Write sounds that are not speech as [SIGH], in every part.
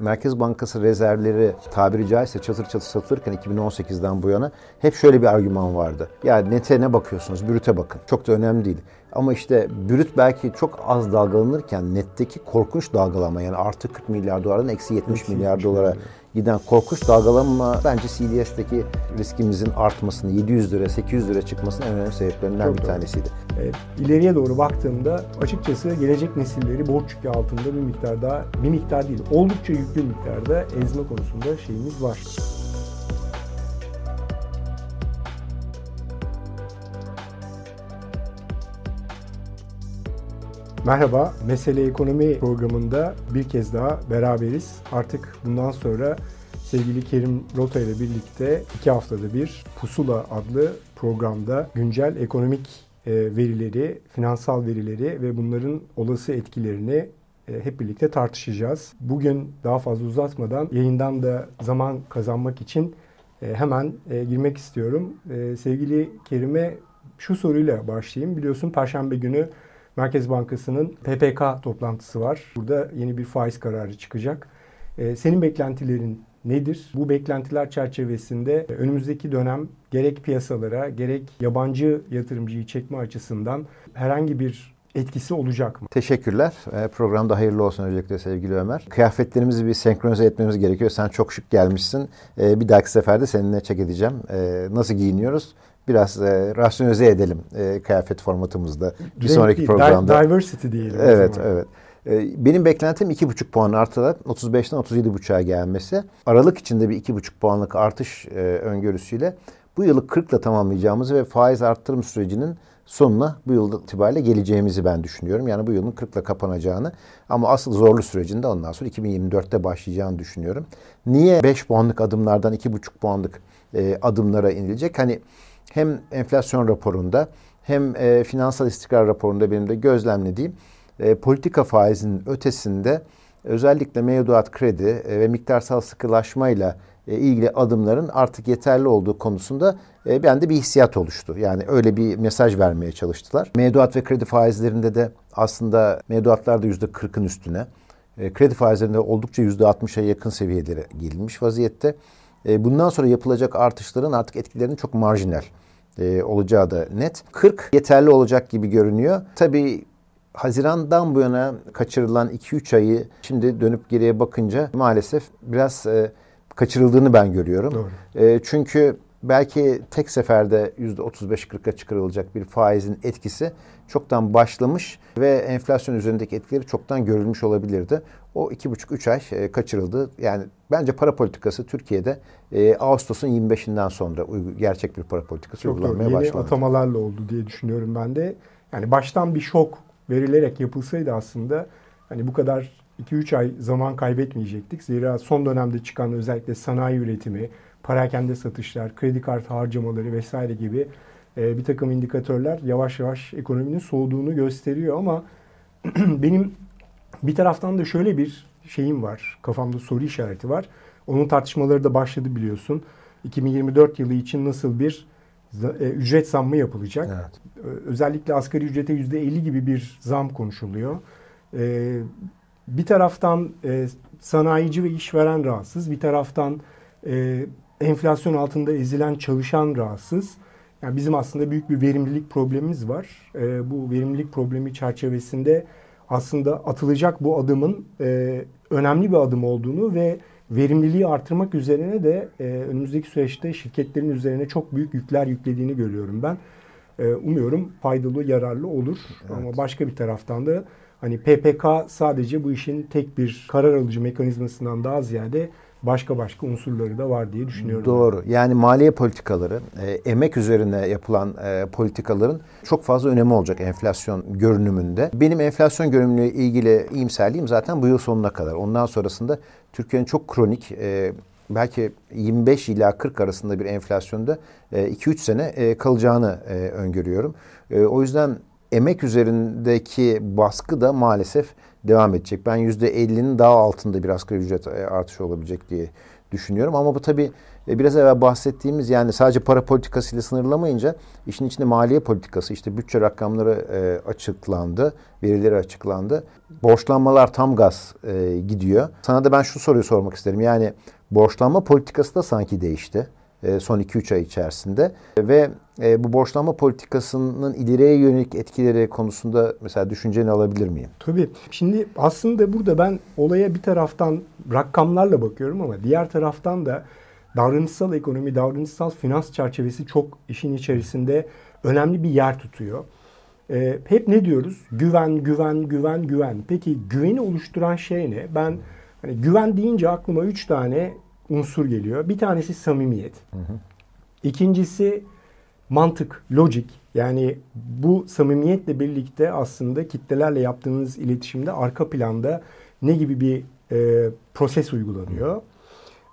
Merkez Bankası rezervleri tabiri caizse çatır çatır satılırken 2018'den bu yana hep şöyle bir argüman vardı. Ya nete ne bakıyorsunuz? Brüte bakın. Çok da önemli değil. Ama işte brüt belki çok az dalgalanırken netteki korkunç dalgalama yani artı 40 milyar dolardan eksi 70 milyar dolara giden korkunç dalgalanma bence CDS'teki riskimizin artmasını 700 lira 800 lira çıkmasının en önemli sebeplerinden Çok bir doğru. tanesiydi. Evet, ileriye doğru baktığımda açıkçası gelecek nesilleri borç yükü altında bir miktar daha bir miktar değil oldukça yüklü miktarda ezme konusunda şeyimiz var. Merhaba, Mesele Ekonomi programında bir kez daha beraberiz. Artık bundan sonra sevgili Kerim Rota ile birlikte iki haftada bir Pusula adlı programda güncel ekonomik e, verileri, finansal verileri ve bunların olası etkilerini e, hep birlikte tartışacağız. Bugün daha fazla uzatmadan yayından da zaman kazanmak için e, hemen girmek istiyorum. Sevgili Kerim'e şu soruyla başlayayım. Biliyorsun Perşembe günü Merkez Bankası'nın PPK toplantısı var. Burada yeni bir faiz kararı çıkacak. Ee, senin beklentilerin nedir? Bu beklentiler çerçevesinde önümüzdeki dönem gerek piyasalara gerek yabancı yatırımcıyı çekme açısından herhangi bir etkisi olacak mı? Teşekkürler. Ee, programda hayırlı olsun öncelikle sevgili Ömer. Kıyafetlerimizi bir senkronize etmemiz gerekiyor. Sen çok şık gelmişsin. Ee, bir dahaki seferde seninle çek edeceğim. Nasıl giyiniyoruz? Biraz e, rasyonize edelim e, kıyafet formatımızda bir Renk sonraki değil, programda. Diversity diyelim. Evet, evet. E, benim beklentim 2,5 puan artarak 35'ten 37,5'a gelmesi. Aralık içinde bir 2,5 puanlık artış e, öngörüsüyle bu yılı 40 ile tamamlayacağımızı ve faiz arttırım sürecinin sonuna bu yıl itibariyle geleceğimizi ben düşünüyorum. Yani bu yılın 40 ile kapanacağını ama asıl zorlu sürecinde ondan sonra 2024'te başlayacağını düşünüyorum. Niye 5 puanlık adımlardan 2,5 puanlık e, adımlara inilecek? Hani hem enflasyon raporunda hem e, finansal istikrar raporunda benim de gözlemlediğim e, politika faizinin ötesinde özellikle mevduat kredi e, ve miktarsal sıkılaşmayla e, ilgili adımların artık yeterli olduğu konusunda e, bende bir hissiyat oluştu. Yani öyle bir mesaj vermeye çalıştılar. Mevduat ve kredi faizlerinde de aslında mevduatlarda yüzde 40'ın üstüne, e, kredi faizlerinde oldukça yüzde 60'a yakın seviyelere gelinmiş vaziyette. E, bundan sonra yapılacak artışların artık etkilerinin çok marjinal e, olacağı da net. 40 yeterli olacak gibi görünüyor. Tabii Haziran'dan bu yana kaçırılan 2-3 ayı şimdi dönüp geriye bakınca maalesef biraz e, kaçırıldığını ben görüyorum. Doğru. E, çünkü belki tek seferde %35-40'a çıkarılacak bir faizin etkisi çoktan başlamış ve enflasyon üzerindeki etkileri çoktan görülmüş olabilirdi. O iki buçuk üç ay e, kaçırıldı. Yani bence para politikası Türkiye'de e, Ağustos'un 25'inden sonra gerçek bir para politikası Çok uygulanmaya doğru. Yeni atamalarla oldu diye düşünüyorum ben de. Yani baştan bir şok verilerek yapılsaydı aslında hani bu kadar 2-3 ay zaman kaybetmeyecektik. Zira son dönemde çıkan özellikle sanayi üretimi, parakende satışlar, kredi kartı harcamaları vesaire gibi e, bir takım indikatörler yavaş yavaş ekonominin soğuduğunu gösteriyor ama [CLEARS THROAT] benim bir taraftan da şöyle bir şeyim var. Kafamda soru işareti var. Onun tartışmaları da başladı biliyorsun. 2024 yılı için nasıl bir e, ücret zammı yapılacak? Evet. Özellikle asgari ücrete %50 gibi bir zam konuşuluyor. E, bir taraftan e, sanayici ve işveren rahatsız. Bir taraftan enflasyon altında ezilen çalışan rahatsız. Yani bizim aslında büyük bir verimlilik problemimiz var. Bu verimlilik problemi çerçevesinde aslında atılacak bu adımın e, önemli bir adım olduğunu ve verimliliği artırmak üzerine de e, önümüzdeki süreçte şirketlerin üzerine çok büyük yükler yüklediğini görüyorum ben. E, umuyorum faydalı, yararlı olur. Evet. Ama başka bir taraftan da hani PPK sadece bu işin tek bir karar alıcı mekanizmasından daha ziyade başka başka unsurları da var diye düşünüyorum. Doğru. Yani maliye politikaları, e, emek üzerine yapılan e, politikaların çok fazla önemi olacak enflasyon görünümünde. Benim enflasyon görünümüyle ilgili iyimserliğim zaten bu yıl sonuna kadar. Ondan sonrasında Türkiye'nin çok kronik e, belki 25 ila 40 arasında bir enflasyonda 2-3 e, sene e, kalacağını e, öngörüyorum. O yüzden emek üzerindeki baskı da maalesef devam edecek. Ben %50'nin daha altında bir asgari ücret e, artışı olabilecek diye düşünüyorum. Ama bu tabii e, biraz evvel bahsettiğimiz yani sadece para politikasıyla sınırlamayınca işin içinde maliye politikası işte bütçe rakamları e, açıklandı, verileri açıklandı. Borçlanmalar tam gaz e, gidiyor. Sana da ben şu soruyu sormak isterim. Yani borçlanma politikası da sanki değişti son 2-3 ay içerisinde ve bu borçlanma politikasının ileriye yönelik etkileri konusunda mesela düşünceni alabilir miyim? Tabii. Şimdi aslında burada ben olaya bir taraftan rakamlarla bakıyorum ama diğer taraftan da davranışsal ekonomi, davranışsal finans çerçevesi çok işin içerisinde önemli bir yer tutuyor. Ee, hep ne diyoruz? Güven, güven, güven, güven. Peki güveni oluşturan şey ne? Ben hani güven deyince aklıma üç tane unsur geliyor. Bir tanesi samimiyet. Hı hı. İkincisi mantık, logik. Yani bu samimiyetle birlikte aslında kitlelerle yaptığınız iletişimde arka planda ne gibi bir e, proses uygulanıyor.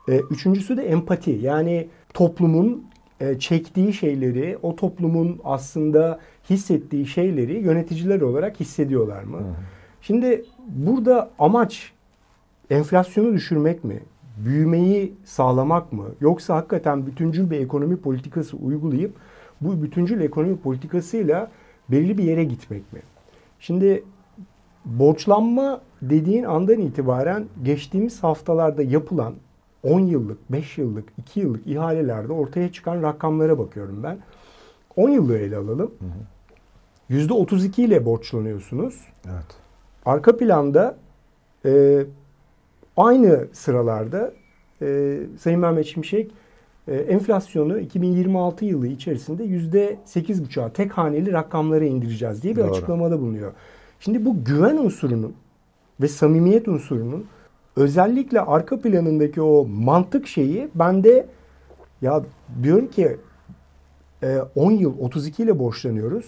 E, üçüncüsü de empati. Yani toplumun e, çektiği şeyleri, o toplumun aslında hissettiği şeyleri yöneticiler olarak hissediyorlar mı? Hı hı. Şimdi burada amaç enflasyonu düşürmek mi? Büyümeyi sağlamak mı? Yoksa hakikaten bütüncül bir ekonomi politikası uygulayıp bu bütüncül ekonomi politikasıyla belirli bir yere gitmek mi? Şimdi borçlanma dediğin andan itibaren geçtiğimiz haftalarda yapılan 10 yıllık, 5 yıllık, 2 yıllık ihalelerde ortaya çıkan rakamlara bakıyorum ben. 10 yıllığı ele alalım. Hı hı. %32 ile borçlanıyorsunuz. Evet. Arka planda e, aynı sıralarda e, Sayın Mehmet Şimşek e, enflasyonu 2026 yılı içerisinde %8,5'a tek haneli rakamlara indireceğiz diye bir Doğru. açıklamada bulunuyor. Şimdi bu güven unsurunun ve samimiyet unsurunun özellikle arka planındaki o mantık şeyi bende ya diyorum ki 10 e, yıl 32 ile borçlanıyoruz.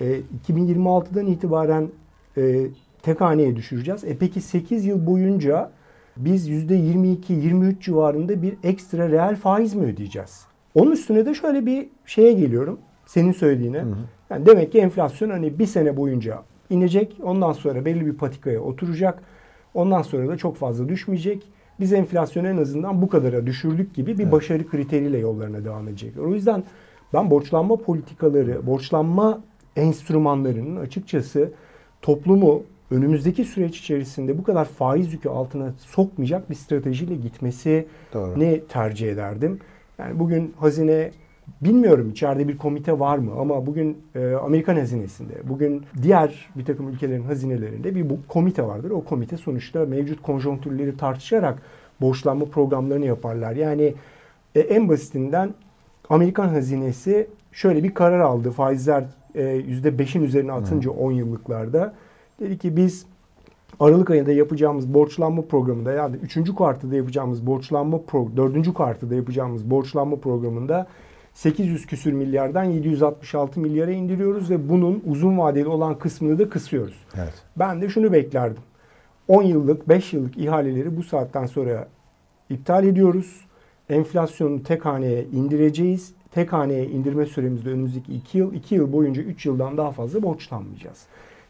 2026'dan e, itibaren e, tek haneye düşüreceğiz. E peki 8 yıl boyunca biz %22-23 civarında bir ekstra reel faiz mi ödeyeceğiz? Onun üstüne de şöyle bir şeye geliyorum. Senin söylediğine. Hı hı. Yani demek ki enflasyon hani bir sene boyunca inecek. Ondan sonra belli bir patikaya oturacak Ondan sonra da çok fazla düşmeyecek. Biz enflasyonu en azından bu kadara düşürdük gibi bir evet. başarı kriteriyle yollarına devam edecekler. O yüzden ben borçlanma politikaları, borçlanma enstrümanlarının açıkçası toplumu önümüzdeki süreç içerisinde bu kadar faiz yükü altına sokmayacak bir stratejiyle gitmesi ne tercih ederdim. Yani bugün hazine Bilmiyorum içeride bir komite var mı ama bugün e, Amerikan hazinesinde, bugün diğer bir takım ülkelerin hazinelerinde bir bu komite vardır. O komite sonuçta mevcut konjonktürleri tartışarak borçlanma programlarını yaparlar. Yani e, en basitinden Amerikan hazinesi şöyle bir karar aldı. Faizler e, %5'in üzerine atınca hmm. 10 yıllıklarda. Dedi ki biz Aralık ayında yapacağımız borçlanma programında yani 3. kuartıda yapacağımız borçlanma pro 4. kuartıda yapacağımız borçlanma programında 800 küsür milyardan 766 milyara indiriyoruz ve bunun uzun vadeli olan kısmını da kısıyoruz. Evet. Ben de şunu beklerdim. 10 yıllık, 5 yıllık ihaleleri bu saatten sonra iptal ediyoruz. Enflasyonu tek haneye indireceğiz. Tek haneye indirme süremizde önümüzdeki 2 yıl, 2 yıl boyunca 3 yıldan daha fazla borçlanmayacağız.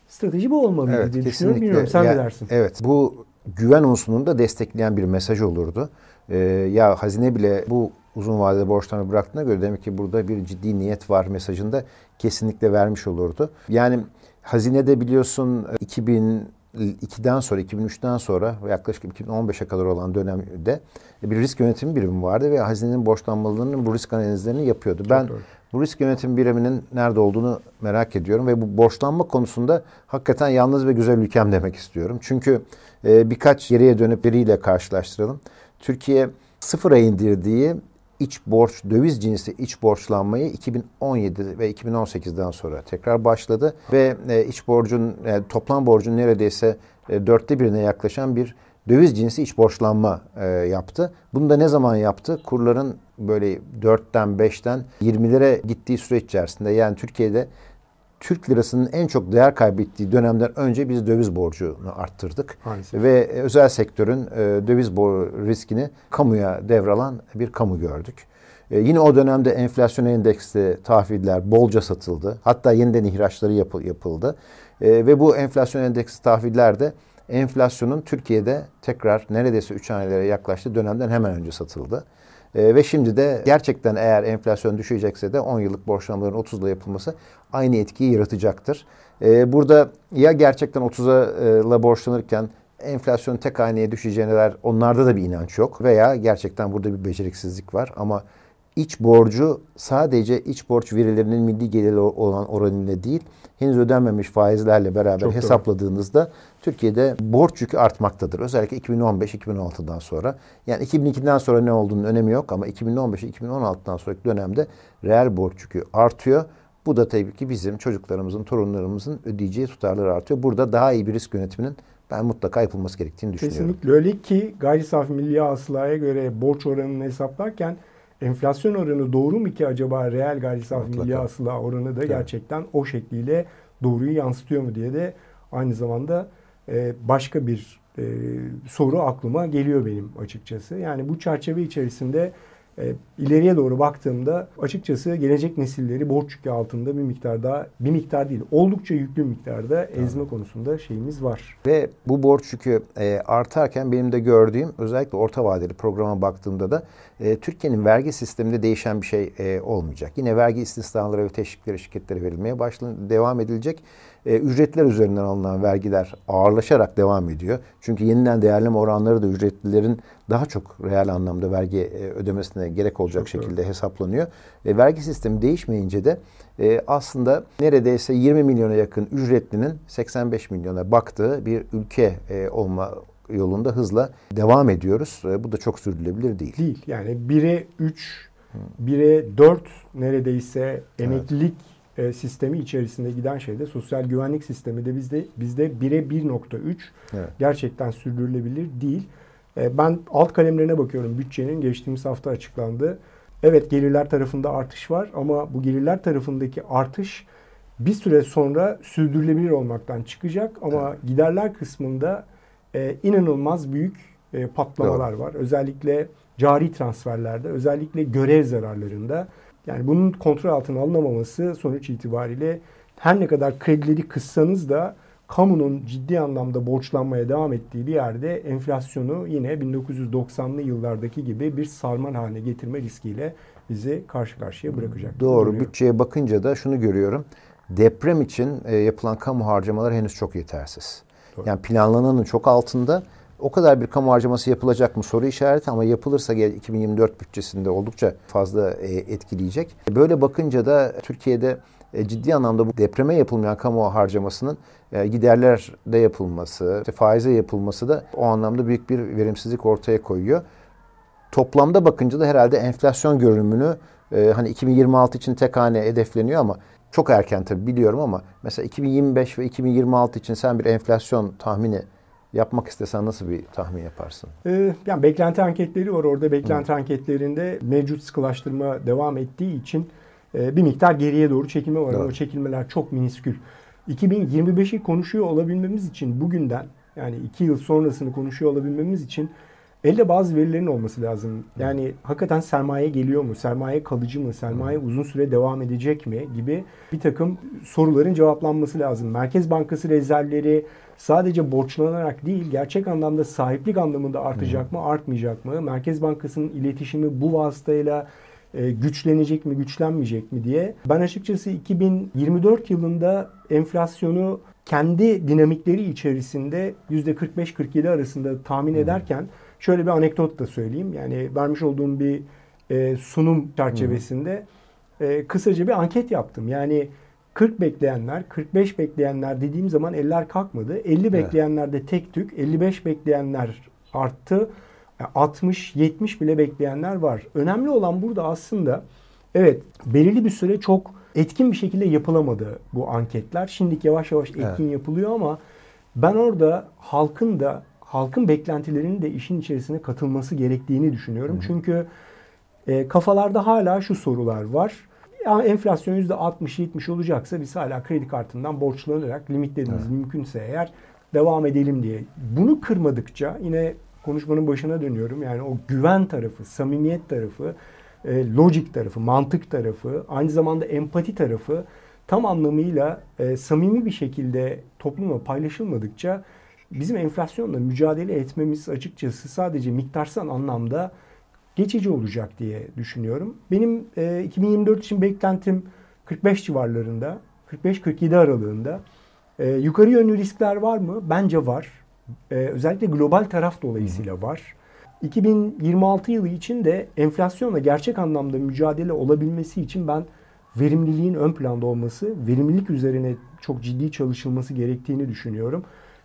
Strateji bu olmalı evet, diye düşünüyorum. Bilmiyorum sen ya, ne dersin? Evet bu güven unsurunu da destekleyen bir mesaj olurdu. Ee, ya hazine bile bu uzun vadede borçlarını bıraktığına göre demek ki burada bir ciddi niyet var mesajında kesinlikle vermiş olurdu. Yani hazinede biliyorsun 2002'den sonra 2003'ten sonra yaklaşık 2015'e kadar olan dönemde bir risk yönetimi birimi vardı ve hazinenin borçlanmalarının bu risk analizlerini yapıyordu. Çok ben doğru. Bu risk yönetim biriminin nerede olduğunu merak ediyorum ve bu borçlanma konusunda hakikaten yalnız ve güzel ülkem demek istiyorum. Çünkü e, birkaç geriye dönüp biriyle karşılaştıralım. Türkiye sıfıra indirdiği iç borç, döviz cinsi iç borçlanmayı 2017 ve 2018'den sonra tekrar başladı ve e, iç borcun, e, toplam borcun neredeyse e, dörtte birine yaklaşan bir döviz cinsi iç borçlanma e, yaptı. Bunu da ne zaman yaptı? Kurların böyle 4'ten 5'ten 20'lere gittiği süreç içerisinde yani Türkiye'de Türk lirasının en çok değer kaybettiği dönemden önce biz döviz borcunu arttırdık. Maalesef. Ve özel sektörün e, döviz riskini kamuya devralan bir kamu gördük. E, yine o dönemde enflasyon endeksli tahviller bolca satıldı. Hatta yeniden ihraçları yapıldı. E, ve bu enflasyon endeksi tahviller de enflasyonun Türkiye'de tekrar neredeyse 3 hanelere yaklaştığı dönemden hemen önce satıldı. E, ve şimdi de gerçekten eğer enflasyon düşecekse de 10 yıllık borçlanmaların 30 ile yapılması aynı etkiyi yaratacaktır. E, burada ya gerçekten 30'a borçlanırken enflasyon tek haneye düşeceğine dair onlarda da bir inanç yok. Veya gerçekten burada bir beceriksizlik var ama iç borcu sadece iç borç verilerinin milli geliri olan oranıyla değil, henüz ödenmemiş faizlerle beraber Çok hesapladığınızda doğru. Türkiye'de borç yükü artmaktadır. Özellikle 2015-2016'dan sonra. Yani 2002'den sonra ne olduğunun önemi yok ama 2015-2016'dan sonraki dönemde reel borç yükü artıyor. Bu da tabii ki bizim çocuklarımızın, torunlarımızın ödeyeceği tutarları artıyor. Burada daha iyi bir risk yönetiminin ben mutlaka yapılması gerektiğini düşünüyorum. Kesinlikle öyle ki gayri safi milli hasılaya göre borç oranını hesaplarken enflasyon oranı doğru mu ki acaba reel gayri safi milli hasıla oranı da evet. gerçekten o şekliyle doğruyu yansıtıyor mu diye de aynı zamanda e, başka bir e, soru aklıma geliyor benim açıkçası. Yani bu çerçeve içerisinde e, ileriye doğru baktığımda açıkçası gelecek nesilleri borç yükü altında bir miktar daha bir miktar değil oldukça yüklü miktarda ezme evet. konusunda şeyimiz var. Ve bu borç yükü e, artarken benim de gördüğüm özellikle orta vadeli programa baktığımda da e, Türkiye'nin vergi sisteminde değişen bir şey e, olmayacak. Yine vergi istisnaları ve teşvikleri şirketlere verilmeye başlan devam edilecek e, ücretler üzerinden alınan vergiler ağırlaşarak devam ediyor. Çünkü yeniden değerleme oranları da ücretlilerin daha çok reel anlamda vergi e, ödemesine gerek olacak çok şekilde doğru. hesaplanıyor. Ve vergi sistemi değişmeyince de e, aslında neredeyse 20 milyona yakın ücretlinin 85 milyona baktığı bir ülke e, olma yolunda hızla devam ediyoruz. E, bu da çok sürdürülebilir değil. Değil. Yani 1'e 3, 1'e 4 neredeyse emeklilik evet e, sistemi içerisinde giden şeyde sosyal güvenlik sistemi de bizde bizde 1'e 1.3 evet. gerçekten sürdürülebilir değil. E, ben alt kalemlerine bakıyorum bütçenin geçtiğimiz hafta açıklandı. Evet gelirler tarafında artış var ama bu gelirler tarafındaki artış bir süre sonra sürdürülebilir olmaktan çıkacak ama evet. giderler kısmında e, inanılmaz büyük e, patlamalar Doğru. var. Özellikle cari transferlerde, özellikle görev zararlarında yani bunun kontrol altına alınamaması sonuç itibariyle her ne kadar kredileri kıssanız da kamunun ciddi anlamda borçlanmaya devam ettiği bir yerde enflasyonu yine 1990'lı yıllardaki gibi bir sarman haline getirme riskiyle bizi karşı karşıya bırakacak. Doğru. Görüyorum. Bütçeye bakınca da şunu görüyorum. Deprem için e, yapılan kamu harcamaları henüz çok yetersiz. Doğru. Yani planlananın çok altında o kadar bir kamu harcaması yapılacak mı soru işareti ama yapılırsa 2024 bütçesinde oldukça fazla e, etkileyecek. Böyle bakınca da Türkiye'de e, ciddi anlamda bu depreme yapılmayan kamu harcamasının e, giderlerde yapılması, faize yapılması da o anlamda büyük bir verimsizlik ortaya koyuyor. Toplamda bakınca da herhalde enflasyon görünümünü hani 2026 için tek hane hedefleniyor ama çok erken tabii biliyorum ama mesela 2025 ve 2026 için sen bir enflasyon tahmini yapmak istesen nasıl bir tahmin yaparsın? Ee, yani beklenti anketleri var orada. Beklenti Hı. anketlerinde mevcut sıkılaştırma devam ettiği için e, bir miktar geriye doğru çekilme var. Doğru. O çekilmeler çok miniskül. 2025'i konuşuyor olabilmemiz için bugünden yani iki yıl sonrasını konuşuyor olabilmemiz için elde bazı verilerin olması lazım. Yani hakikaten sermaye geliyor mu? Sermaye kalıcı mı? Sermaye uzun süre devam edecek mi? Gibi bir takım soruların cevaplanması lazım. Merkez Bankası rezervleri sadece borçlanarak değil gerçek anlamda sahiplik anlamında artacak mı artmayacak mı? Merkez Bankası'nın iletişimi bu vasıtayla güçlenecek mi güçlenmeyecek mi diye. Ben açıkçası 2024 yılında enflasyonu kendi dinamikleri içerisinde %45-47 arasında tahmin ederken şöyle bir anekdot da söyleyeyim. Yani vermiş olduğum bir e, sunum çerçevesinde e, kısaca bir anket yaptım. Yani 40 bekleyenler, 45 bekleyenler dediğim zaman eller kalkmadı. 50 bekleyenler de tek tük, 55 bekleyenler arttı. 60, 70 bile bekleyenler var. Önemli olan burada aslında evet belirli bir süre çok etkin bir şekilde yapılamadı bu anketler. Şimdilik yavaş yavaş etkin evet. yapılıyor ama ben orada halkın da halkın beklentilerinin de işin içerisine katılması gerektiğini düşünüyorum. Hı. Çünkü e, kafalarda hala şu sorular var ya enflasyon %60-70 olacaksa biz hala kredi kartından borçlanarak limitlerimiz evet. mümkünse eğer devam edelim diye. Bunu kırmadıkça yine konuşmanın başına dönüyorum. Yani o güven tarafı, samimiyet tarafı, e, lojik tarafı, mantık tarafı, aynı zamanda empati tarafı tam anlamıyla e, samimi bir şekilde toplumla paylaşılmadıkça bizim enflasyonla mücadele etmemiz açıkçası sadece miktarsal anlamda geçici olacak diye düşünüyorum. Benim e, 2024 için beklentim 45 civarlarında, 45-47 aralığında. E, yukarı yönlü riskler var mı? Bence var. E, özellikle global taraf dolayısıyla var. 2026 yılı için de enflasyonla gerçek anlamda mücadele olabilmesi için ben verimliliğin ön planda olması, verimlilik üzerine çok ciddi çalışılması gerektiğini düşünüyorum.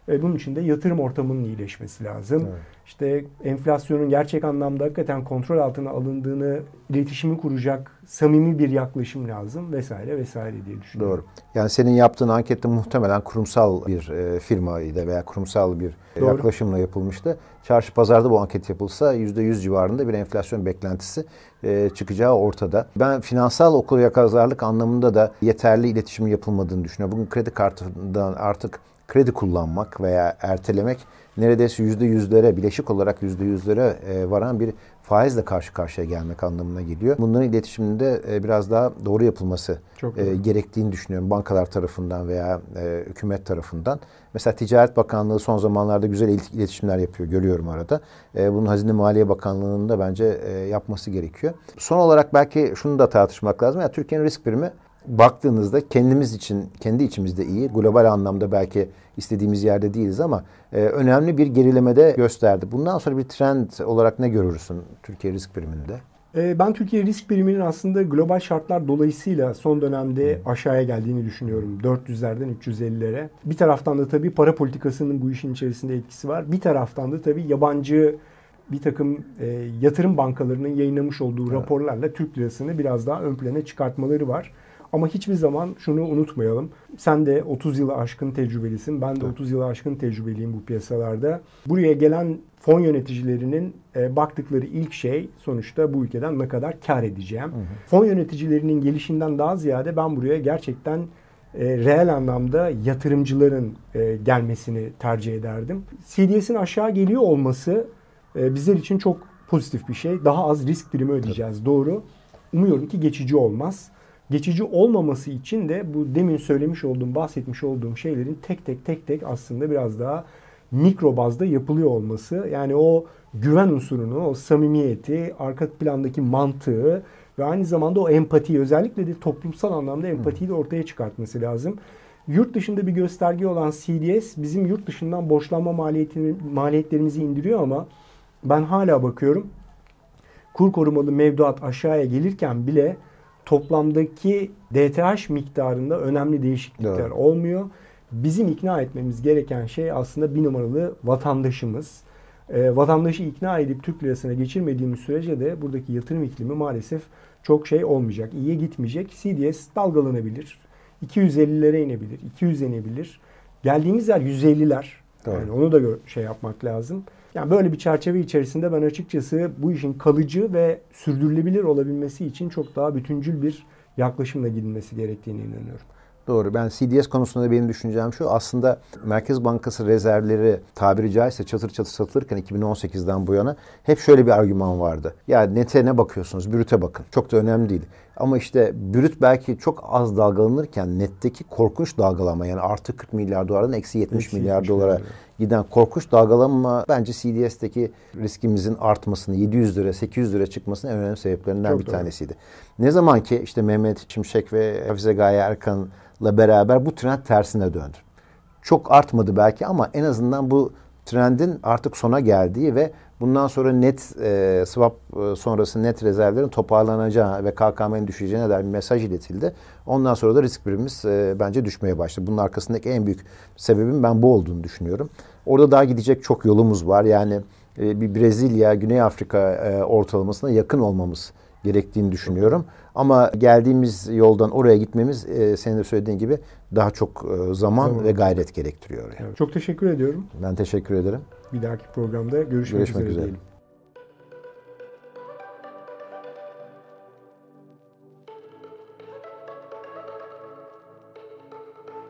E, bunun için de yatırım ortamının iyileşmesi lazım. Evet. İşte enflasyonun gerçek anlamda hakikaten kontrol altına alındığını iletişimi kuracak samimi bir yaklaşım lazım vesaire vesaire diye düşünüyorum. Doğru. Yani senin yaptığın ankette muhtemelen kurumsal bir e, firmaydı veya kurumsal bir Doğru. yaklaşımla yapılmıştı. Çarşı pazarda bu anket yapılsa %100 civarında bir enflasyon beklentisi e, çıkacağı ortada. Ben finansal okul yakazarlık anlamında da yeterli iletişim yapılmadığını düşünüyorum. Bugün kredi kartından artık kredi kullanmak veya ertelemek neredeyse yüzde yüzlere, bileşik olarak yüzde yüzlere e, varan bir faizle karşı karşıya gelmek anlamına geliyor. Bunların iletişiminde e, biraz daha doğru yapılması Çok e, gerektiğini düşünüyorum bankalar tarafından veya hükümet tarafından. Mesela Ticaret Bakanlığı son zamanlarda güzel iletişimler yapıyor, görüyorum arada. Bunun Hazine Maliye Bakanlığı'nın da bence yapması gerekiyor. Son olarak belki şunu da tartışmak lazım. Yani Türkiye'nin risk birimi baktığınızda kendimiz için, kendi içimizde iyi, global anlamda belki istediğimiz yerde değiliz ama e, önemli bir gerilemede gösterdi. Bundan sonra bir trend olarak ne görürsün Türkiye risk biriminde? E, ben Türkiye risk biriminin aslında global şartlar dolayısıyla son dönemde aşağıya geldiğini düşünüyorum. 400'lerden 350'lere. Bir taraftan da tabii para politikasının bu işin içerisinde etkisi var. Bir taraftan da tabii yabancı bir takım e, yatırım bankalarının yayınlamış olduğu raporlarla Türk lirasını biraz daha ön plana çıkartmaları var. Ama hiçbir zaman şunu unutmayalım. Sen de 30 yılı aşkın tecrübelisin. Ben de 30 yılı aşkın tecrübeliyim bu piyasalarda. Buraya gelen fon yöneticilerinin e, baktıkları ilk şey sonuçta bu ülkeden ne kadar kar edeceğim. Hı hı. Fon yöneticilerinin gelişinden daha ziyade ben buraya gerçekten e, reel anlamda yatırımcıların e, gelmesini tercih ederdim. CDS'in aşağı geliyor olması e, bizler için çok pozitif bir şey. Daha az risk primi ödeyeceğiz. Tabii. Doğru. Umuyorum ki geçici olmaz geçici olmaması için de bu demin söylemiş olduğum, bahsetmiş olduğum şeylerin tek tek tek tek aslında biraz daha mikro bazda yapılıyor olması. Yani o güven unsurunu, o samimiyeti, arka plandaki mantığı ve aynı zamanda o empatiyi özellikle de toplumsal anlamda empatiyi de ortaya çıkartması lazım. Yurt dışında bir gösterge olan CDS bizim yurt dışından borçlanma maliyetlerimizi indiriyor ama ben hala bakıyorum kur korumalı mevduat aşağıya gelirken bile toplamdaki DTH miktarında önemli değişiklikler Doğru. olmuyor. Bizim ikna etmemiz gereken şey aslında bir numaralı vatandaşımız. E, vatandaşı ikna edip Türk lirasına geçirmediğimiz sürece de buradaki yatırım iklimi maalesef çok şey olmayacak. İyiye gitmeyecek. CDS dalgalanabilir. 250'lere inebilir. 200 inebilir. Geldiğimiz yer 150'ler. Yani onu da şey yapmak lazım. Yani böyle bir çerçeve içerisinde ben açıkçası bu işin kalıcı ve sürdürülebilir olabilmesi için çok daha bütüncül bir yaklaşımla gidilmesi gerektiğine inanıyorum. Doğru. Ben CDS konusunda benim düşüncem şu. Aslında Merkez Bankası rezervleri tabiri caizse çatır çatır satılırken 2018'den bu yana hep şöyle bir argüman vardı. Ya nete ne bakıyorsunuz? Brüte bakın. Çok da önemli değil. Ama işte brüt belki çok az dalgalanırken netteki korkunç dalgalama yani artı 40 milyar dolardan eksi 70 eksi milyar 70 dolara milyar. giden korkunç dalgalanma bence CDS'teki riskimizin artmasını 700 lira 800 lira çıkmasının en önemli sebeplerinden çok bir doğru. tanesiydi. Ne zaman ki işte Mehmet Şimşek ve Hafize Gaye Erkan'la beraber bu trend tersine döndü. Çok artmadı belki ama en azından bu trendin artık sona geldiği ve bundan sonra net e, swap e, sonrası net rezervlerin toparlanacağı ve KKM'nin düşeceğine dair bir mesaj iletildi. Ondan sonra da risk birimimiz e, bence düşmeye başladı. Bunun arkasındaki en büyük sebebin ben bu olduğunu düşünüyorum. Orada daha gidecek çok yolumuz var. Yani e, bir Brezilya, Güney Afrika e, ortalamasına yakın olmamız gerektiğini düşünüyorum. Ama geldiğimiz yoldan oraya gitmemiz e, senin de söylediğin gibi daha çok e, zaman tamam. ve gayret gerektiriyor. Yani. Çok teşekkür ediyorum. Ben teşekkür ederim. Bir dahaki programda görüşmek, görüşmek üzere. üzere. Diyelim.